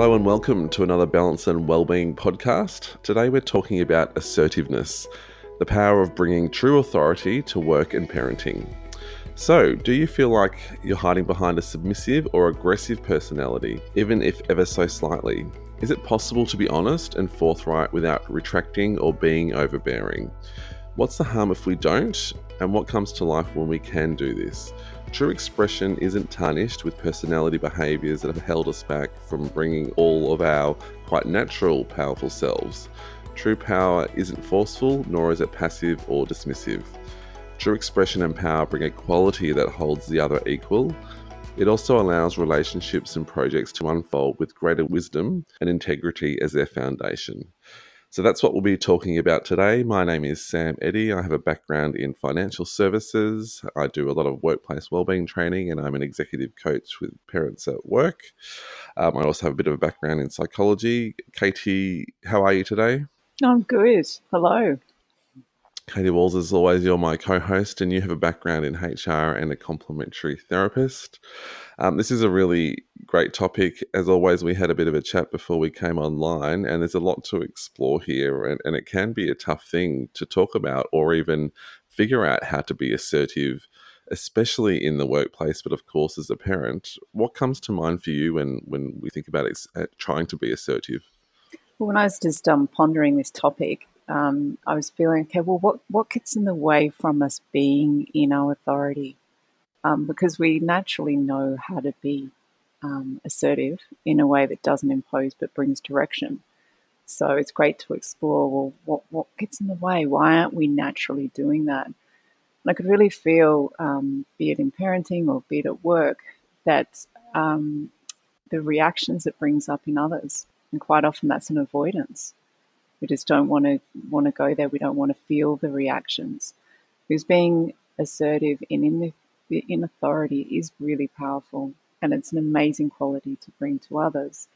Hello and welcome to another Balance and Wellbeing podcast. Today we're talking about assertiveness, the power of bringing true authority to work and parenting. So, do you feel like you're hiding behind a submissive or aggressive personality, even if ever so slightly? Is it possible to be honest and forthright without retracting or being overbearing? What's the harm if we don't? And what comes to life when we can do this? True expression isn't tarnished with personality behaviours that have held us back from bringing all of our quite natural, powerful selves. True power isn't forceful, nor is it passive or dismissive. True expression and power bring a quality that holds the other equal. It also allows relationships and projects to unfold with greater wisdom and integrity as their foundation. So that's what we'll be talking about today. My name is Sam Eddy. I have a background in financial services. I do a lot of workplace wellbeing training, and I'm an executive coach with parents at work. Um, I also have a bit of a background in psychology. Katie, how are you today? I'm good. Hello. Katie Walls, as always, you're my co host, and you have a background in HR and a complementary therapist. Um, this is a really great topic. As always, we had a bit of a chat before we came online, and there's a lot to explore here, and, and it can be a tough thing to talk about or even figure out how to be assertive, especially in the workplace, but of course, as a parent. What comes to mind for you when, when we think about uh, trying to be assertive? Well, when I was just um, pondering this topic, um, I was feeling, okay, well, what, what gets in the way from us being in our authority? Um, because we naturally know how to be um, assertive in a way that doesn't impose but brings direction. So it's great to explore, well, what, what gets in the way? Why aren't we naturally doing that? And I could really feel, um, be it in parenting or be it at work, that um, the reactions it brings up in others, and quite often that's an avoidance we just don't want to want to go there. We don't want to feel the reactions. Who's being assertive and in the in authority is really powerful, and it's an amazing quality to bring to others.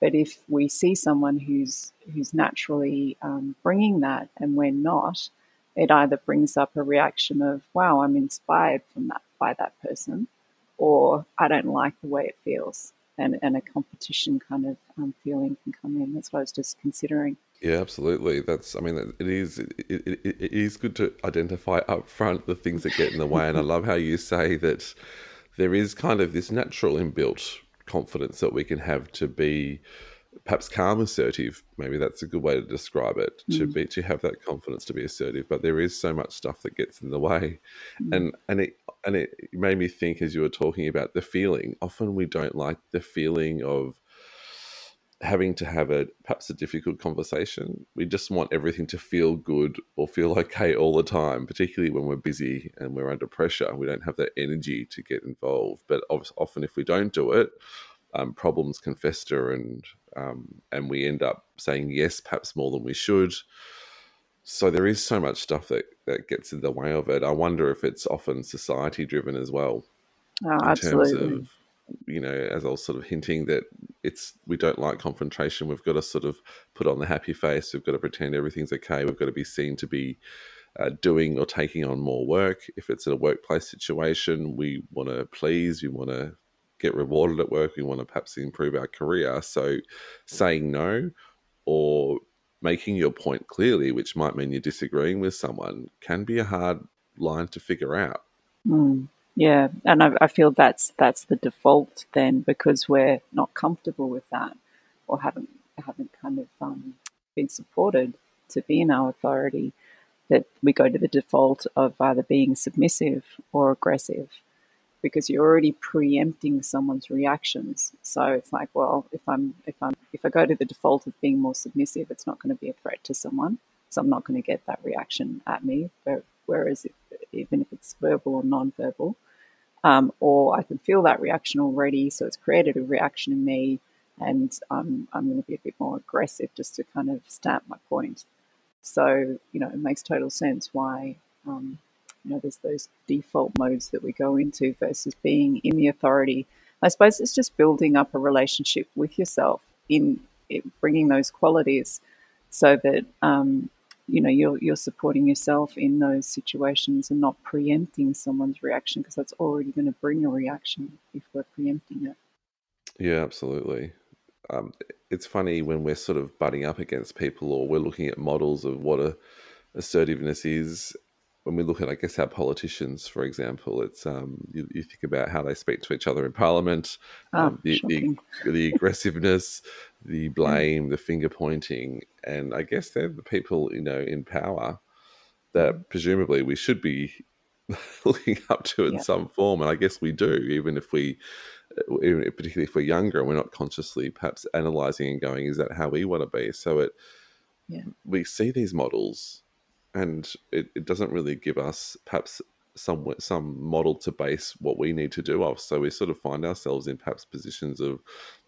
But if we see someone who's who's naturally um, bringing that, and we're not, it either brings up a reaction of "Wow, I'm inspired from that by that person," or "I don't like the way it feels." and, and a competition kind of um, feeling can come in. That's what I was just considering. Yeah, absolutely. That's, I mean, it is, it, it, it is good to identify up front the things that get in the way. and I love how you say that there is kind of this natural inbuilt confidence that we can have to be perhaps calm assertive maybe that's a good way to describe it mm. to be to have that confidence to be assertive but there is so much stuff that gets in the way mm. and and it and it made me think as you were talking about the feeling often we don't like the feeling of having to have a perhaps a difficult conversation. We just want everything to feel good or feel okay all the time particularly when we're busy and we're under pressure we don't have that energy to get involved. But often if we don't do it um, problems can fester and um, and we end up saying yes perhaps more than we should. So there is so much stuff that that gets in the way of it. I wonder if it's often society driven as well oh, in absolutely. terms of you know as i was sort of hinting that it's we don't like confrontation. We've got to sort of put on the happy face. We've got to pretend everything's okay. We've got to be seen to be uh, doing or taking on more work. If it's in a workplace situation we want to please we want to get rewarded at work, we want to perhaps improve our career. So saying no or making your point clearly, which might mean you're disagreeing with someone, can be a hard line to figure out. Mm, yeah, and I, I, feel that's that's the default then because we're not comfortable with that or haven't haven't kind of um, been supported to be in our authority. That we go to the default of either being submissive or aggressive because you're already preempting someone's reactions. So it's like, well, if I'm if I'm if I go to the default of being more submissive, it's not going to be a threat to someone, so I'm not going to get that reaction at me. Whereas if, even if it's verbal or non-verbal, um, or I can feel that reaction already, so it's created a reaction in me, and I'm I'm going to be a bit more aggressive just to kind of stamp my point. So you know, it makes total sense why. Um, you know, there's those default modes that we go into versus being in the authority. I suppose it's just building up a relationship with yourself in, in bringing those qualities so that um, you know you're you're supporting yourself in those situations and not preempting someone's reaction because that's already going to bring a reaction if we're preempting it. Yeah, absolutely. um, it's funny when we're sort of butting up against people or we're looking at models of what a assertiveness is when we look at, I guess, our politicians, for example, it's um, you, you, think about how they speak to each other in Parliament, oh, um, the, the, the, aggressiveness, the blame, the finger pointing, and I guess they're the people you know in power that mm. presumably we should be looking up to in yeah. some form, and I guess we do, even if we, even particularly if we're younger and we're not consciously perhaps analyzing and going, is that how we want to be? So it, yeah. we see these models and it, it doesn't really give us perhaps some some model to base what we need to do off. So we sort of find ourselves in perhaps positions of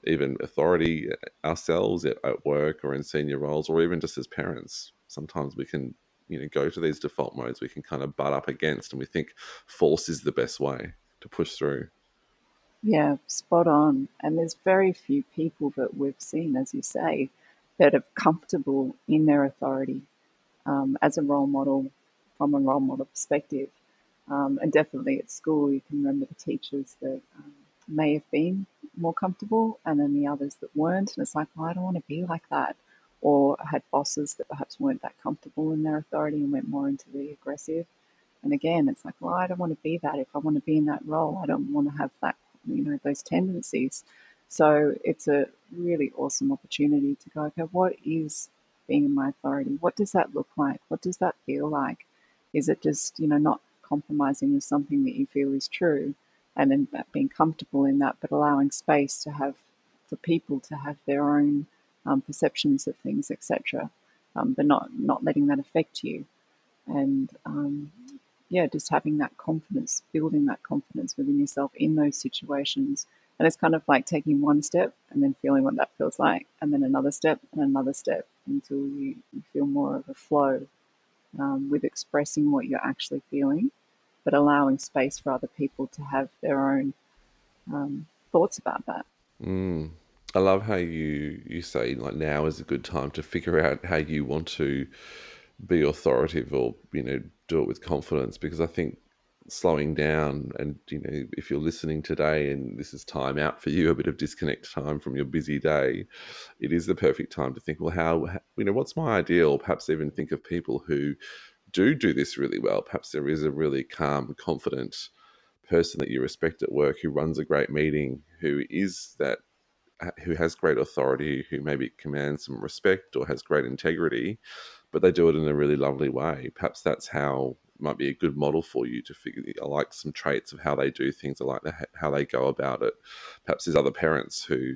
even authority uh, ourselves at, at work or in senior roles, or even just as parents. Sometimes we can you know go to these default modes we can kind of butt up against, and we think force is the best way to push through. Yeah, spot on. And there's very few people that we've seen, as you say, that are comfortable in their authority um, as a role model from a role model perspective. Um, and definitely at school, you can remember the teachers that um, may have been more comfortable and then the others that weren't. And it's like, well, I don't want to be like that. Or had bosses that perhaps weren't that comfortable in their authority and went more into the aggressive. And again, it's like, well, I don't want to be that. If I want to be in that role, I don't want to have that, you know, those tendencies. So it's a really awesome opportunity to go, okay, what is being in my authority? What does that look like? What does that feel like? Is it just, you know, not compromising with something that you feel is true and then being comfortable in that, but allowing space to have, for people to have their own um, perceptions of things, etc., um, but not, not letting that affect you. And um, yeah, just having that confidence, building that confidence within yourself in those situations and it's kind of like taking one step and then feeling what that feels like, and then another step and another step until you, you feel more of a flow um, with expressing what you're actually feeling, but allowing space for other people to have their own um, thoughts about that. Mm. I love how you you say like now is a good time to figure out how you want to be authoritative or you know do it with confidence because I think slowing down and you know if you're listening today and this is time out for you a bit of disconnect time from your busy day it is the perfect time to think well how you know what's my ideal? Perhaps even think of people who do do this really well. Perhaps there is a really calm confident person that you respect at work who runs a great meeting who is that uh, who has great authority who maybe commands some respect or has great integrity but they do it in a really lovely way. Perhaps that's how might be a good model for you to figure. I like some traits of how they do things. I like the, how they go about it. Perhaps there's other parents who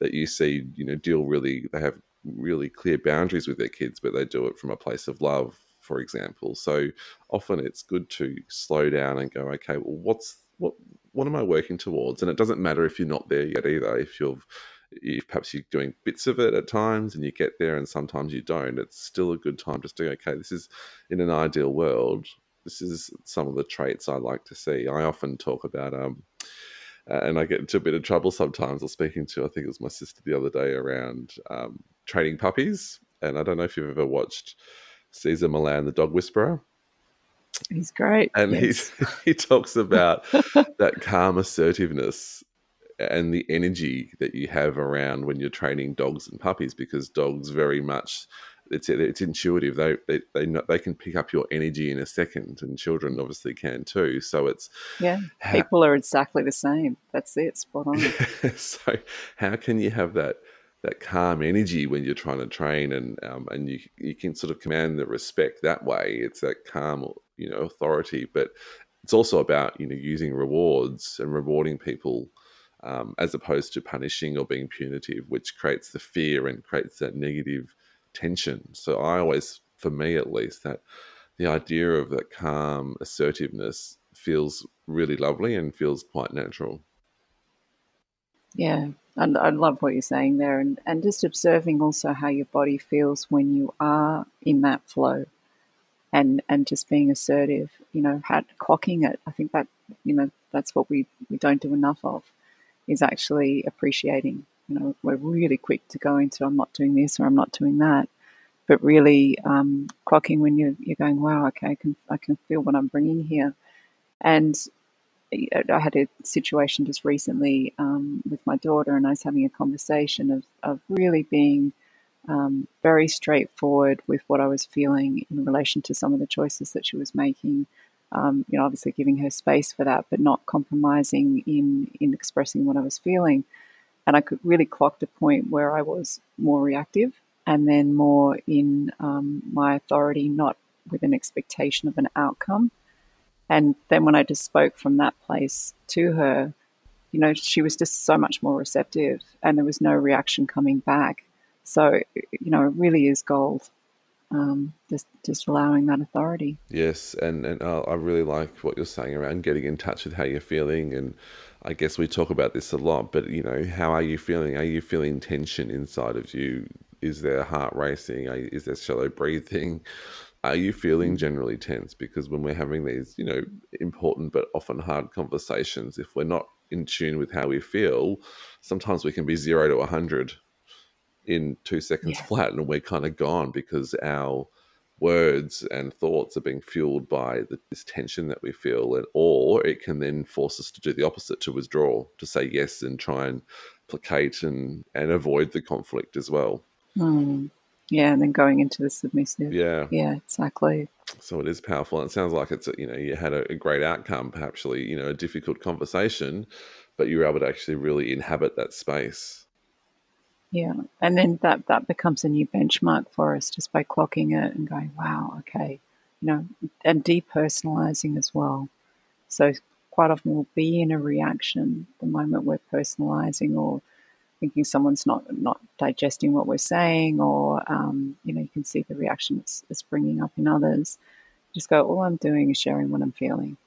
that you see, you know, deal really. They have really clear boundaries with their kids, but they do it from a place of love, for example. So often it's good to slow down and go, okay, well, what's what what am I working towards? And it doesn't matter if you're not there yet either. If you've if perhaps you're doing bits of it at times and you get there and sometimes you don't, it's still a good time just to okay, this is in an ideal world. This is some of the traits I like to see. I often talk about um, and I get into a bit of trouble sometimes. I was speaking to, I think it was my sister the other day around um, training puppies, and I don't know if you've ever watched Cesar Millan, the dog whisperer. He's great, and yes. he's he talks about that calm assertiveness and the energy that you have around when you're training dogs and puppies because dogs very much it's it's intuitive. They they they, know, they can pick up your energy in a second and children obviously can too. So it's yeah people are exactly the same. That's it spot on. So how can you have that that calm energy when you're trying to train and um, and you you can sort of command the respect that way? It's that calm you know authority but it's also about you know using rewards and rewarding people um, as opposed to punishing or being punitive, which creates the fear and creates that negative tension. So I always, for me at least, that the idea of that calm assertiveness feels really lovely and feels quite natural. Yeah, and I love what you're saying there, and, and just observing also how your body feels when you are in that flow, and and just being assertive. You know, clocking it. I think that you know that's what we we don't do enough of is actually appreciating. You know, we're really quick to go into I'm not doing this or I'm not doing that, but really um, clocking when you're, you're going, wow, okay, I can I can feel what I'm bringing here, and I had a situation just recently um, with my daughter, and I was having a conversation of, of really being um, very straightforward with what I was feeling in relation to some of the choices that she was making. Um, you know, obviously giving her space for that, but not compromising in in expressing what I was feeling. And I could really clock the point where I was more reactive, and then more in um, my authority, not with an expectation of an outcome. And then when I just spoke from that place to her, you know, she was just so much more receptive, and there was no reaction coming back. So, you know, it really is gold. Um, just just allowing that authority. Yes, and and I really like what you're saying around getting in touch with how you're feeling, and I guess we talk about this a lot. But you know, how are you feeling? Are you feeling tension inside of you? Is there heart racing? Is there shallow breathing? Are you feeling mm. generally tense? Because when we're having these, you know, important but often hard conversations, if we're not in tune with how we feel, sometimes we can be zero to a hundred in two seconds yeah. flat and we're kind of gone because our words and thoughts are being fueled by the, this tension that we feel and, or it can then force us to do the opposite to withdraw to say yes and try and placate and and avoid the conflict as well. Mm. yeah and then going into the submissive. Yeah. Yeah exactly. So it is powerful and it sounds like it's a, you know you had a, a great outcome perhaps you know a difficult conversation but you were able to actually really inhabit that space yeah, and then that that becomes a new benchmark for us just by clocking it and going, wow, okay, you know, and depersonalizing as well. So quite often we'll be in a reaction the moment we're personalizing or thinking someone's not not digesting what we're saying, or um, you know, you can see the reaction it's, it's bringing up in others. Just go, all I'm doing is sharing what I'm feeling,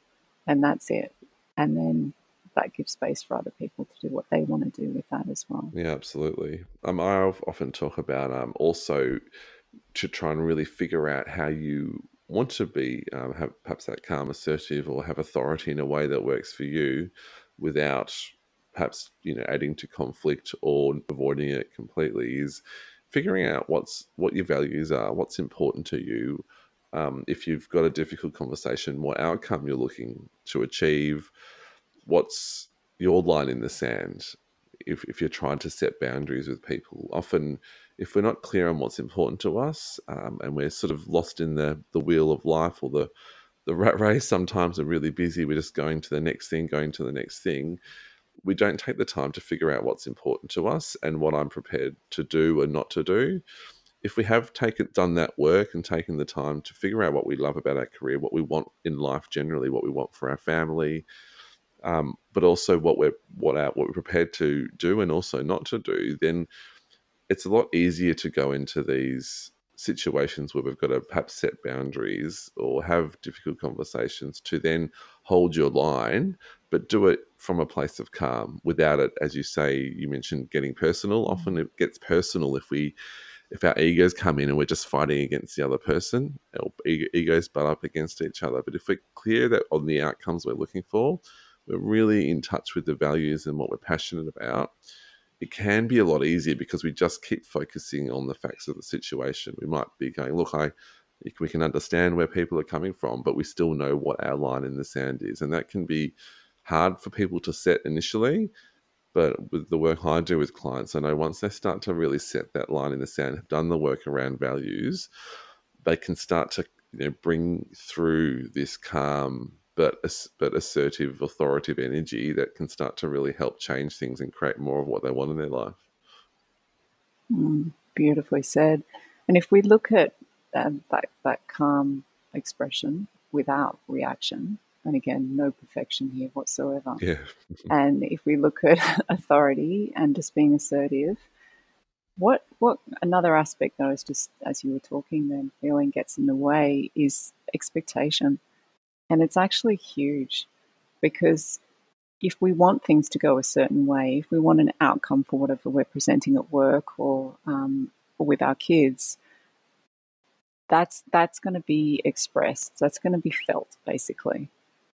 and that's it. And then that gives space for other people to do what they want to do with that as well. Yeah, absolutely. Um, I often talk about um, also to try and really figure out how you want to be, um, have perhaps that calm, assertive, or have authority in a way that works for you, without perhaps you know adding to conflict or avoiding it completely. Is figuring out what's what your values are, what's important to you. Um, if you've got a difficult conversation, what outcome you're looking to achieve, what's your line in the sand? If, if you're trying to set boundaries with people often if we're not clear on what's important to us um, and we're sort of lost in the the wheel of life or the the rat race sometimes we're really busy we're just going to the next thing going to the next thing we don't take the time to figure out what's important to us and what i'm prepared to do and not to do. If we have taken done that work and taken the time to figure out what we love about our career what we want in life generally what we want for our family um, but also what we're what our, what we're prepared to do and also not to do, then it's a lot easier to go into these situations where we've got to perhaps set boundaries or have difficult conversations to then hold your line, but do it from a place of calm without it, as you say, you mentioned getting personal. Mm. Often it gets personal if we if our egos come in and we're just fighting against the other person, our egos butt up against each other. But if we're clear that on the outcomes we're looking for, we're really in touch with the values and what we're passionate about, it can be a lot easier because we just keep focusing on the facts of the situation. We might be going, look, I we can understand where people are coming from, but we still know what our line in the sand is, and that can be hard for people to set initially. But with the work I do with clients, I know once they start to really set that line in the sand, have done the work around values, they can start to you know bring through this calm but but assertive, authoritative energy that can start to really help change things and create more of what they want in their life. Mm, beautifully said. And if we look at um, that that calm expression without reaction, and again, no perfection here whatsoever. Yeah. and if we look at authority and just being assertive, what what another aspect that I was just as you were talking then feeling gets in the way is expectation. And it's actually huge because if we want things to go a certain way, if we want an outcome for whatever we're presenting at work or, um, or with our kids, that's that's going to be expressed. That's going to be felt, basically.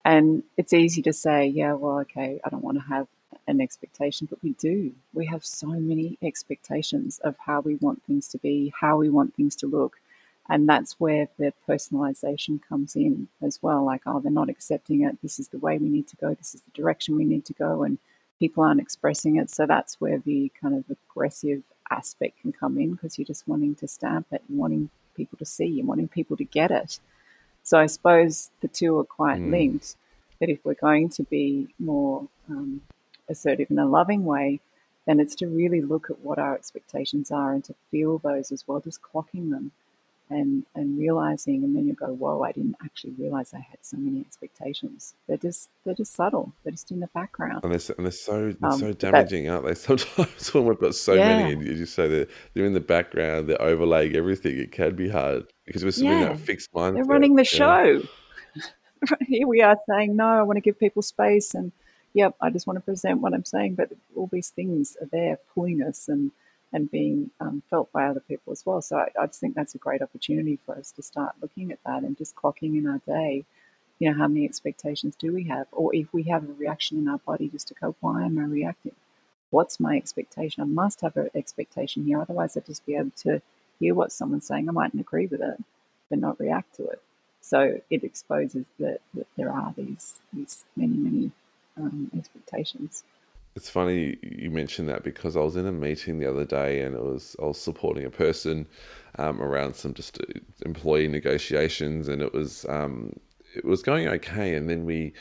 And it's easy to say, yeah, well, okay, I don't want to have an expectation, but we do. We have so many expectations of how we want things to be, how we want things to look, And that's where the personalization comes in as well. Like, oh, they're not accepting it. This is the way we need to go. This is the direction we need to go. And people aren't expressing it. So that's where the kind of aggressive aspect can come in because you're just wanting to stamp it and wanting people to see, you're wanting people to get it. So I suppose the two are quite mm. linked. But if we're going to be more um, assertive in a loving way, then it's to really look at what our expectations are and to feel those as well, just clocking them and and realizing and then you go whoa i didn't actually realize i had so many expectations. They're just they're just subtle they're just in the background. And they're, and they're so they're um, so damaging aren't they? Sometimes when we've got so yeah. many and you just say they're, they're in the background they're overlaying everything it can be hard because we're yeah. in that fixed mindset they're running the show. Here we are saying no i want to give people space and yep i just want to present what i'm saying but all these things are there pulling us and and being um, felt by other people as well. So I, I, just think that's a great opportunity for us to start looking at that and just clocking in our day. You know, how many expectations do we have? Or if we have a reaction in our body, just to go, why am I reacting? What's my expectation? I must have an expectation here. Otherwise, I'd just be able to hear what someone's saying. I mightn't agree with it, but not react to it. So it exposes that, that there are these, these many, many um, expectations. It's funny you mentioned that because I was in a meeting the other day and it was I was supporting a person um, around some just uh, employee negotiations and it was um, it was going okay and then we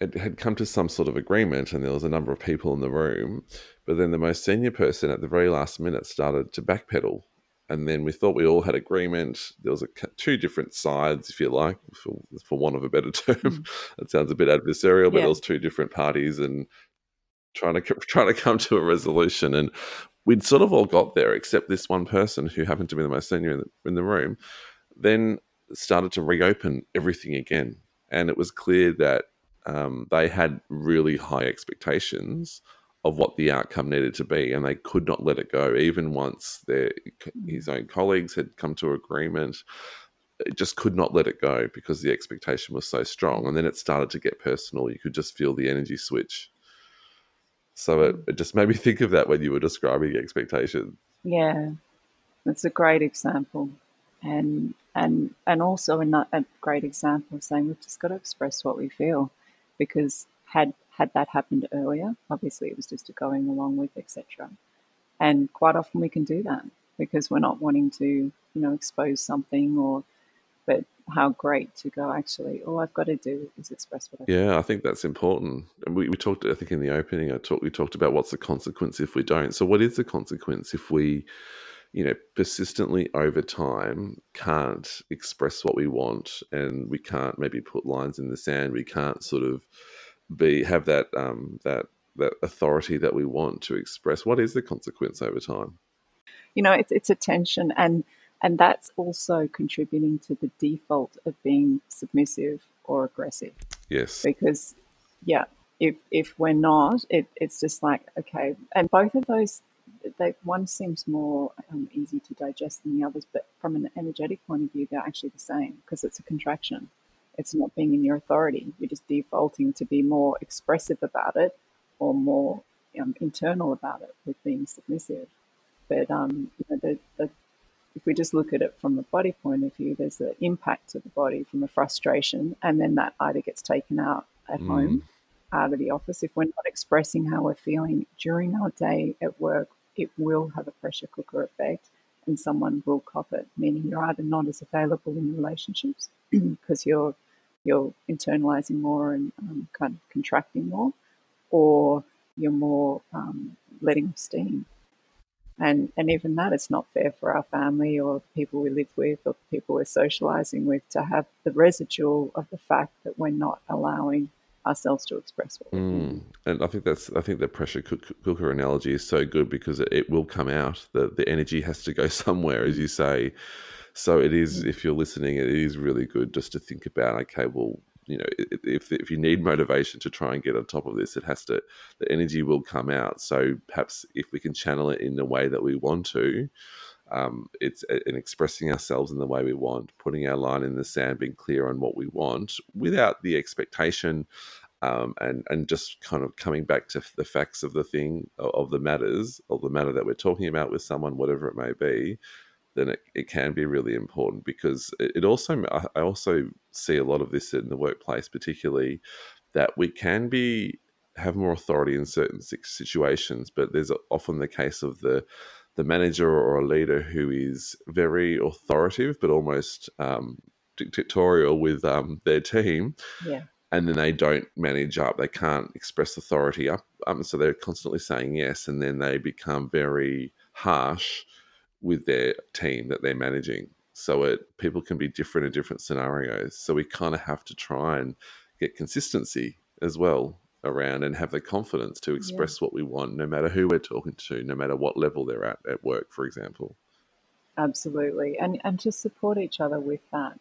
it had come to some sort of agreement and there was a number of people in the room but then the most senior person at the very last minute started to backpedal and then we thought we all had agreement. There was a, two different sides, if you like, for, for want of a better term. Mm. it sounds a bit adversarial, but yeah. there was two different parties, and trying to trying to come to a resolution. And we'd sort of all got there, except this one person who happened to be the most senior in the, in the room. Then started to reopen everything again, and it was clear that um, they had really high expectations of what the outcome needed to be, and they could not let it go. Even once their his own colleagues had come to agreement, it just could not let it go because the expectation was so strong. And then it started to get personal. You could just feel the energy switch. So it, it just made me think of that when you were describing expectations. Yeah, that's a great example, and and and also a, a great example of saying we've just got to express what we feel, because had had that happened earlier, obviously it was just a going along with etc. And quite often we can do that because we're not wanting to you know expose something or but how great to go actually. All i've got to do is express what i yeah i think that's important. And we, we talked i think in the opening i talked we talked about what's the consequence if we don't. So what is the consequence if we you know persistently over time can't express what we want and we can't maybe put lines in the sand we can't sort of be have that um that that authority that we want to express what is the consequence over time? You know it's it's a tension and and that's also contributing to the default of being submissive or aggressive. Yes. Because, yeah, if, if we're not, it, it's just like, okay. And both of those, they, one seems more um, easy to digest than the others, but from an energetic point of view, they're actually the same because it's a contraction. It's not being in your authority. You're just defaulting to be more expressive about it or more um, internal about it with being submissive. But um, you know, the, the if we just look at it from a body point of view, there's the impact to the body from the frustration, and then that either gets taken out at mm. home, out of the office. If we're not expressing how we're feeling during our day at work, it will have a pressure cooker effect, and someone will cop it. Meaning you're either not as available in relationships because you're you're internalizing more and um, kind of contracting more, or you're more um, letting steam and and even that it's not fair for our family or the people we live with or the people we're socializing with to have the residual of the fact that we're not allowing ourselves to express what we're mm. And I think that's I think the pressure cooker analogy is so good because it, it will come out. The the energy has to go somewhere, as you say. So it is. If you're listening, it is really good just to think about. Okay, well, you know if if you need motivation to try and get on top of this it has to the energy will come out. So perhaps if we can channel it in the way that we want to um, it's in expressing ourselves in the way we want putting our line in the sand being clear on what we want without the expectation um, and and just kind of coming back to the facts of the thing of the matters of the matter that we're talking about with someone whatever it may be then it, it can be really important because it, it also I also see a lot of this in the workplace, particularly that we can be have more authority in certain situations, but there's often the case of the the manager or a leader who is very authoritative but almost um, dictatorial with um, their team. Yeah. And then they don't manage up. They can't express authority up. Um, so they're constantly saying yes, and then they become very harsh with their team that they're managing. So it people can be different in different scenarios. So we kind of have to try and get consistency as well around and have the confidence to express yeah. what we want, no matter who we're talking to, no matter what level they're at at work, for example. Absolutely, and and to support each other with that,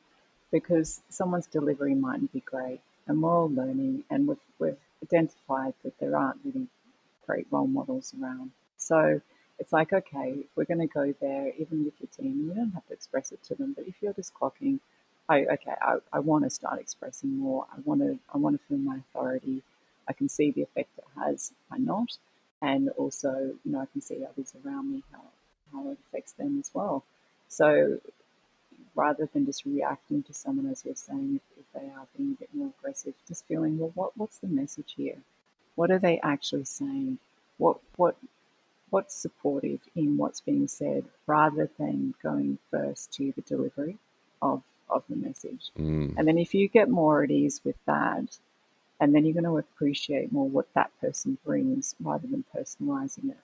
because someone's delivery mightn't be great, and we're all learning, and we've we've identified that there aren't really great role models around. So it's like, okay, if we're going to go there, even with your team, you don't have to express it to them, but if you're just clocking, I okay, I, I want to start expressing more. I want to I want to feel my authority. I can see the effect it has by not, and also you know I can see others around me how how it affects them as well. So rather than just reacting to someone as you're saying, if, if they are being a bit more aggressive, just feeling well, what what's the message here? What are they actually saying? What what what's supportive in what's being said, rather than going first to the delivery of of the message. Mm. And then if you get more at ease with that, and then you're going to appreciate more what that person brings rather than personalizing it.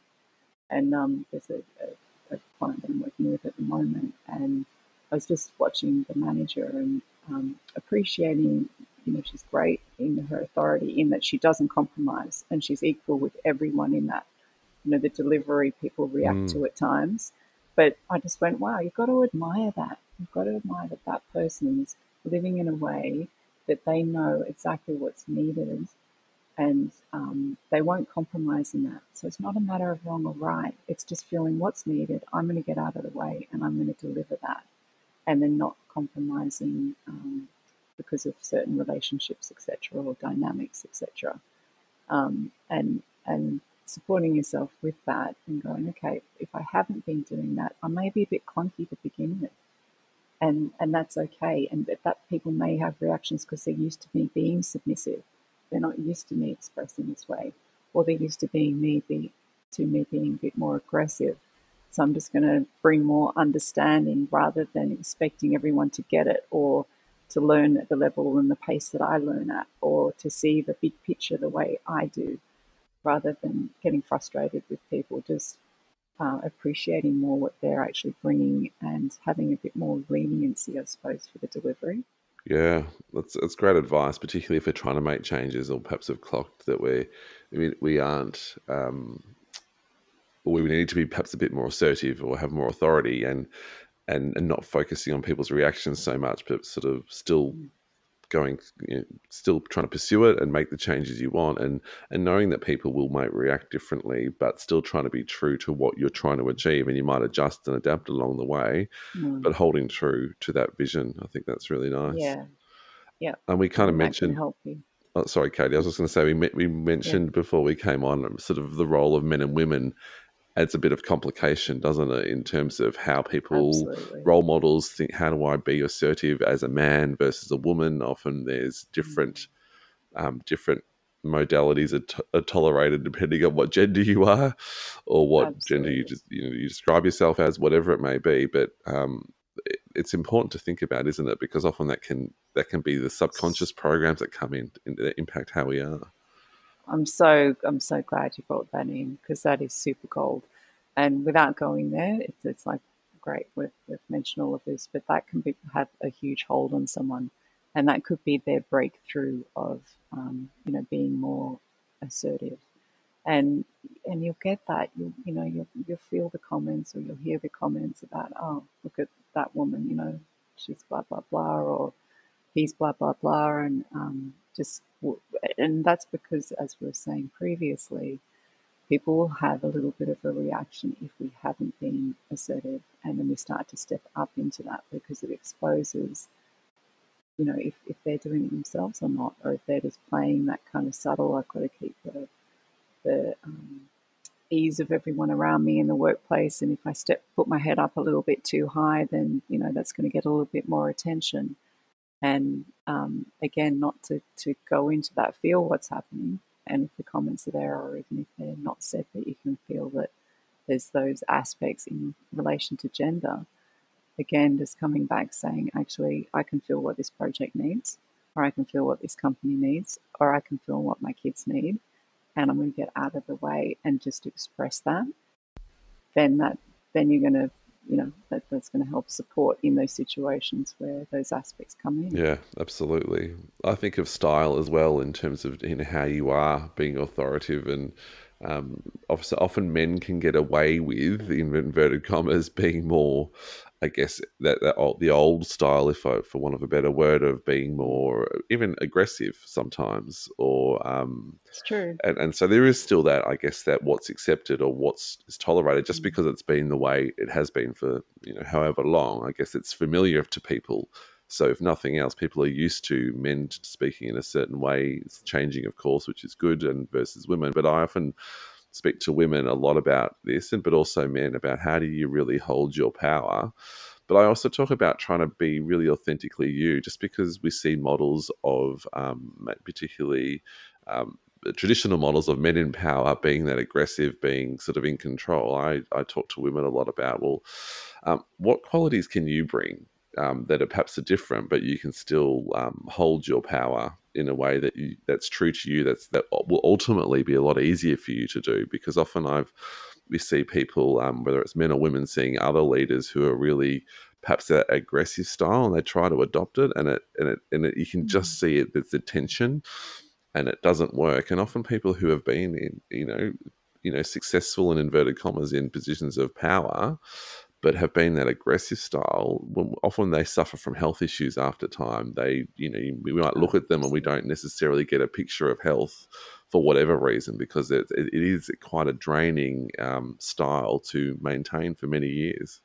And um, there's a, a, a, client that I'm working with at the moment, and I was just watching the manager and um, appreciating, you know, she's great in her authority in that she doesn't compromise and she's equal with everyone in that. You know, the delivery people react mm. to at times. But I just went, wow, you've got to admire that You've got to admire that that person's living in a way that they know exactly what's needed and um, they won't compromise in that. So it's not a matter of wrong or right. It's just feeling what's needed. I'm going to get out of the way and I'm going to deliver that. And then not compromising um, because of certain relationships, etc., or dynamics, etc. Um, and and supporting yourself with that and going, okay, if I haven't been doing that, I may be a bit clunky to begin with and and that's okay. And that, that people may have reactions because they're used to me being submissive. They're not used to me expressing this way, or they're used to being me be to me being a bit more aggressive. So I'm just going to bring more understanding rather than expecting everyone to get it or to learn at the level and the pace that I learn at, or to see the big picture the way I do, rather than getting frustrated with people just uh, appreciating more what they're actually bringing and having a bit more leniency, I suppose, for the delivery. Yeah, that's that's great advice, particularly if we're trying to make changes or perhaps have clocked that we're I mean, we aren't um, we need to be perhaps a bit more assertive or have more authority and and and not focusing on people's reactions so much, but sort of still going, you know, still trying to pursue it and make the changes you want, and and knowing that people will might react differently, but still trying to be true to what you're trying to achieve, and you might adjust and adapt along the way, mm. but holding true to that vision. I think that's really nice. Yeah, yeah. And we kind of mentioned. help you. Oh, sorry, Katie. I was just going to say we we mentioned yeah. before we came on sort of the role of men and women adds a bit of complication, doesn't it, in terms of how people Absolutely. role models think how do I be assertive as a man versus a woman? Often there's different mm-hmm. um, different modalities are, t- are, tolerated depending on what gender you are or what Absolutely. gender you just you know you describe yourself as, whatever it may be. But um, it, it's important to think about, isn't it? Because often that can that can be the subconscious programs that come in and that impact how we are. I'm so I'm so glad you brought that in because that is super gold. And without going there, it's, it's like great. We've, we've mentioned all of this, but that can be have a huge hold on someone, and that could be their breakthrough of um, you know being more assertive. And and you'll get that you you know you'll you'll feel the comments or you'll hear the comments about oh look at that woman you know she's blah blah blah or he's blah blah blah and um, just and that's because, as we were saying previously, people will have a little bit of a reaction if we haven't been assertive, and then we start to step up into that because it exposes, you know, if, if they're doing it themselves or not, or if they're just playing that kind of subtle. I've got to keep the the um, ease of everyone around me in the workplace. And if I step put my head up a little bit too high, then you know that's going to get a little bit more attention. And um, again, not to to go into that, feel what's happening, and if the comments are there, or even if they're not said, that you can feel that there's those aspects in relation to gender. Again, just coming back saying, actually, I can feel what this project needs, or I can feel what this company needs, or I can feel what my kids need and I'm going to get out of the way and just express that, then that then you're going to you know that, that's going to help support in those situations where those aspects come in. Yeah absolutely. I think of style as well in terms of in how you are being authoritative and um, often men can get away with in inverted commas being more I guess that, that old, the old style, if I, for want of a better word, of being more even aggressive sometimes, or um, it's true. And, and so there is still that, I guess, that what's accepted or what's is tolerated, just mm. because it's been the way it has been for you know however long. I guess it's familiar to people. So if nothing else, people are used to men speaking in a certain way. It's changing, of course, which is good, and versus women. But I often speak to women a lot about this, and but also men about how do you really hold your power. But I also talk about trying to be really authentically you, just because we see models of um, particularly um, traditional models of men in power being that aggressive, being sort of in control. I, I talk to women a lot about, well, um, what qualities can you bring um, that are perhaps are different, but you can still um, hold your power in a way that you, that's true to you. That's that will ultimately be a lot easier for you to do because often I've we see people, um, whether it's men or women, seeing other leaders who are really perhaps that aggressive style, and they try to adopt it, and it and it and it, you can just mm. see it. There's the tension, and it doesn't work. And often people who have been in, you know, you know, successful in inverted commas in positions of power but have been that aggressive style, often they suffer from health issues after time. They, you know, we might look at them and we don't necessarily get a picture of health for whatever reason because it, it is quite a draining um, style to maintain for many years.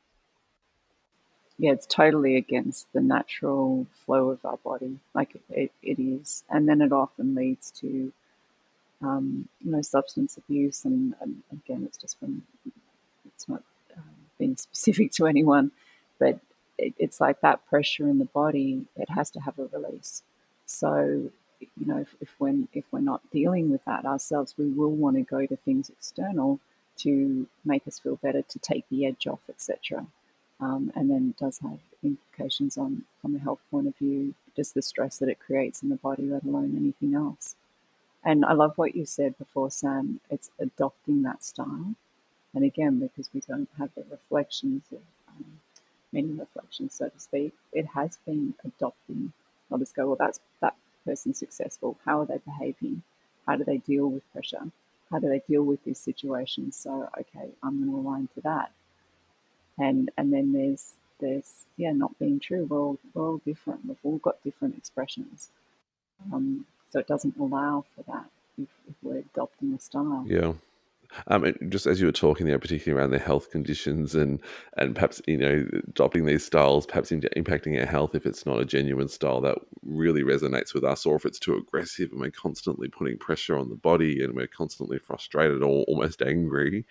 Yeah, it's totally against the natural flow of our body, like it, it is, and then it often leads to, um, you know, substance abuse, and, and again, it's just from it's not being specific to anyone, but it, it's like that pressure in the body, it has to have a release. So, you know, if, if, when, if we're not dealing with that ourselves, we will want to go to things external to make us feel better, to take the edge off, etc. Um, and then it does have implications on from a health point of view, just the stress that it creates in the body, let alone anything else. And I love what you said before, Sam. It's adopting that style. And again, because we don't have the reflections of um, many reflections, so to speak, it has been adopting. I'll just go, well, that's that person successful. How are they behaving? How do they deal with pressure? How do they deal with these situations? So, okay, I'm going to align to that. And and then there's there's yeah, not being true. We're all we're all different. We've all got different expressions. Um, so it doesn't allow for that if, if we're adopting a style. Yeah. Um, just as you were talking there, particularly around the health conditions and and perhaps you know adopting these styles, perhaps impacting our health if it's not a genuine style that really resonates with us, or if it's too aggressive and we're constantly putting pressure on the body and we're constantly frustrated or almost angry.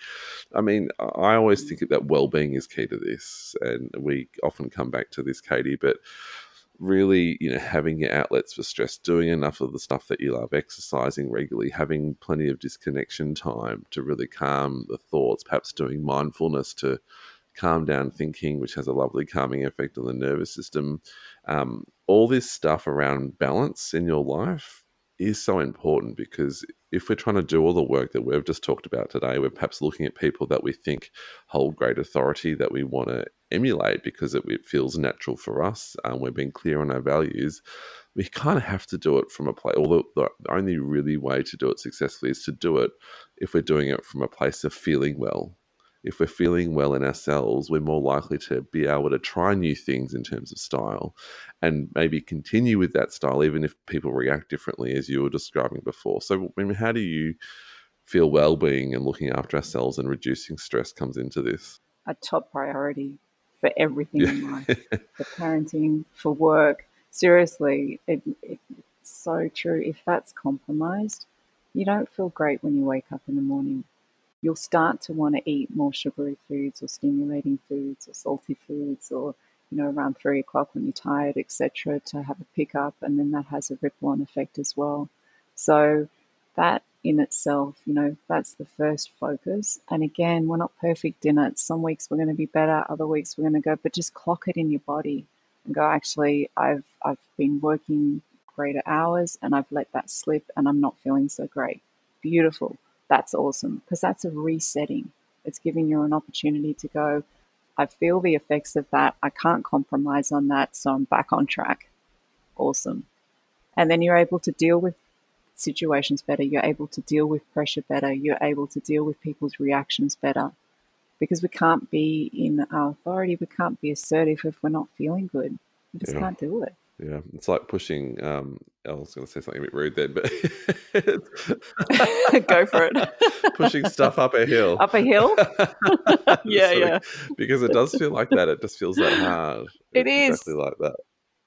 I mean, I always think that well-being is key to this, and we often come back to this, Katie, but really, you know, having your outlets for stress, doing enough of the stuff that you love, exercising regularly, having plenty of disconnection time to really calm the thoughts, perhaps doing mindfulness to calm down thinking, which has a lovely calming effect on the nervous system. Um, all this stuff around balance in your life is so important because if we're trying to do all the work that we've just talked about today, we're perhaps looking at people that we think hold great authority that we want to emulate because it, it feels natural for us. Um, we're being clear on our values. We kind of have to do it from a place, although the only really way to do it successfully is to do it if we're doing it from a place of feeling well. If we're feeling well in ourselves, we're more likely to be able to try new things in terms of style and maybe continue with that style, even if people react differently, as you were describing before. So, I mean, how do you feel well being and looking after ourselves and reducing stress comes into this? A top priority for everything yeah. in life, for parenting, for work. Seriously, it, it, it's so true. If that's compromised, you don't feel great when you wake up in the morning. You'll start to want to eat more sugary foods or stimulating foods or salty foods or you know around three o'clock when you're tired etc to have a pickup and then that has a ripple on effect as well. So that in itself you know that's the first focus. And again we're not perfect in it. Some weeks we're going to be better other weeks we're going to go but just clock it in your body and go actually i've i've been working greater hours and i've let that slip and i'm not feeling so great. Beautiful that's awesome because that's a resetting. It's giving you an opportunity to go, I feel the effects of that. I can't compromise on that. So I'm back on track. Awesome. And then you're able to deal with situations better. You're able to deal with pressure better. You're able to deal with people's reactions better. Because we can't be in our authority, we can't be assertive if we're not feeling good. We just yeah. can't do it. Yeah, it's like pushing. Um, I was going to say something a bit rude then, but go for it. pushing stuff up a hill. Up a hill. yeah, yeah. Because it does feel like that. It just feels that hard. It it's is exactly like that.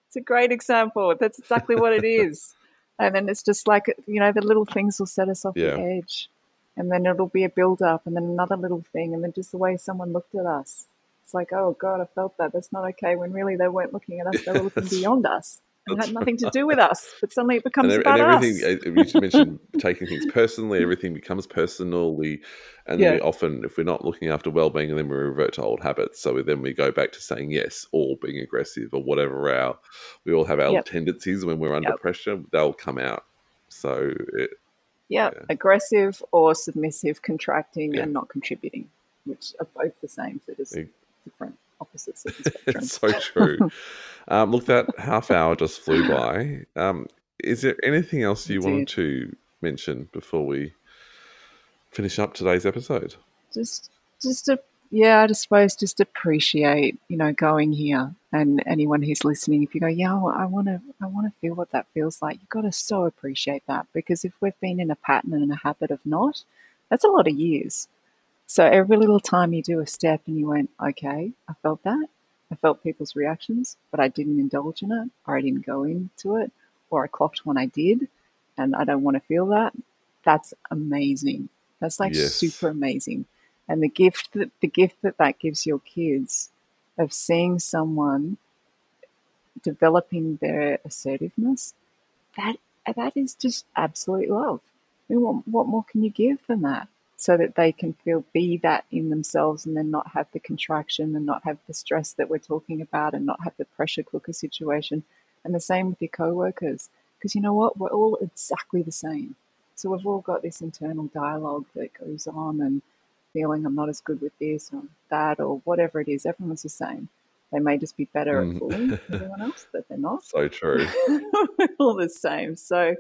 It's a great example. That's exactly what it is. and then it's just like you know, the little things will set us off yeah. the edge, and then it'll be a build up, and then another little thing, and then just the way someone looked at us it's like, oh God, I felt that. That's not okay. When really they weren't looking at us, they were looking beyond us. It had nothing to do with us, but suddenly it becomes and, about and everything, us. You mentioned taking things personally. Everything becomes personal. We, and yeah. we often, if we're not looking after well-being, then we revert to old habits. So then we go back to saying yes or being aggressive or whatever. Our, we all have our yep. tendencies when we're under yep. pressure. They'll come out. So it, yep. yeah, aggressive or submissive, contracting yeah. and not contributing, which are both the same. So just different opposites of the spectrum. it's so true. um, look, that half hour just flew by. Um, is there anything else you wanted to mention before we finish up today's episode? Just, just a yeah, I suppose just appreciate, you know, going here and anyone who's listening. If you go, yeah, I want to, I want to feel what that feels like. You've got to so appreciate that because if we've been in a pattern and a habit of not, that's a lot of years. So every little time you do a step and you went, okay, I felt that. I felt people's reactions, but I didn't indulge in it or I didn't go into it or I clocked when I did and I don't want to feel that. That's amazing. That's like yes. super amazing. And the gift that the gift that that gives your kids of seeing someone developing their assertiveness, that that is just absolute love. I mean, what, what more can you give than that? So that they can feel be that in themselves and then not have the contraction and not have the stress that we're talking about and not have the pressure cooker situation. And the same with your co-workers. Because you know what? We're all exactly the same. So we've all got this internal dialogue that goes on and feeling I'm not as good with this or that or whatever it is. Everyone's the same. They may just be better mm. at fooling everyone else, but they're not. So true. all the same. So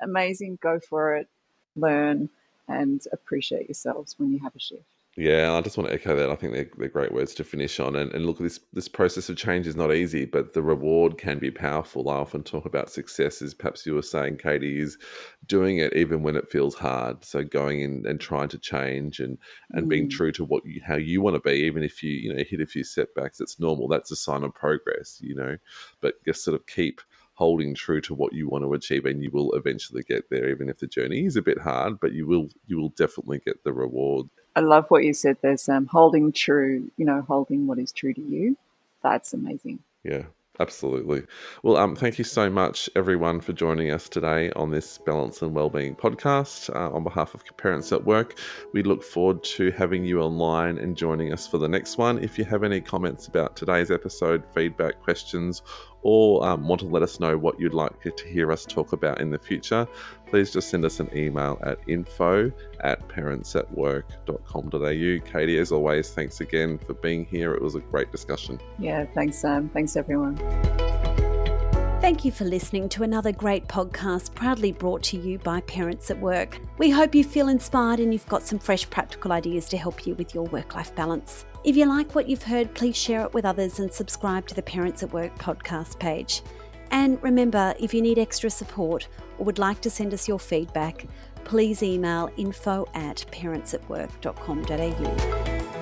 amazing. Go for it. Learn and appreciate yourselves when you have a shift. Yeah, I just want to echo that. I think they're, they're great words to finish on. And, and look, this this process of change is not easy, but the reward can be powerful. I often talk about success, as perhaps you were saying, Katie, is doing it even when it feels hard. So going in and trying to change and and mm. being true to what you, how you want to be, even if you you know hit a few setbacks, it's normal. That's a sign of progress, you know. But just sort of keep holding true to what you want to achieve and you will eventually get there even if the journey is a bit hard but you will you will definitely get the reward i love what you said there's um, holding true you know holding what is true to you that's amazing yeah Absolutely. Well, um, thank you so much, everyone, for joining us today on this Balance and Wellbeing podcast. Uh, on behalf of Parents at Work, we look forward to having you online and joining us for the next one. If you have any comments about today's episode, feedback, questions, or um, want to let us know what you'd like to hear us talk about in the future, please just send us an email at info at parentsatwork.com.au. Katie, as always, thanks again for being here. It was a great discussion. Yeah, thanks, Sam. Thanks, everyone. Thank you for listening to another great podcast proudly brought to you by Parents at Work. We hope you feel inspired and you've got some fresh practical ideas to help you with your work life balance. If you like what you've heard, please share it with others and subscribe to the Parents at Work podcast page. And remember, if you need extra support or would like to send us your feedback, please email info at parentsatwork.com.au.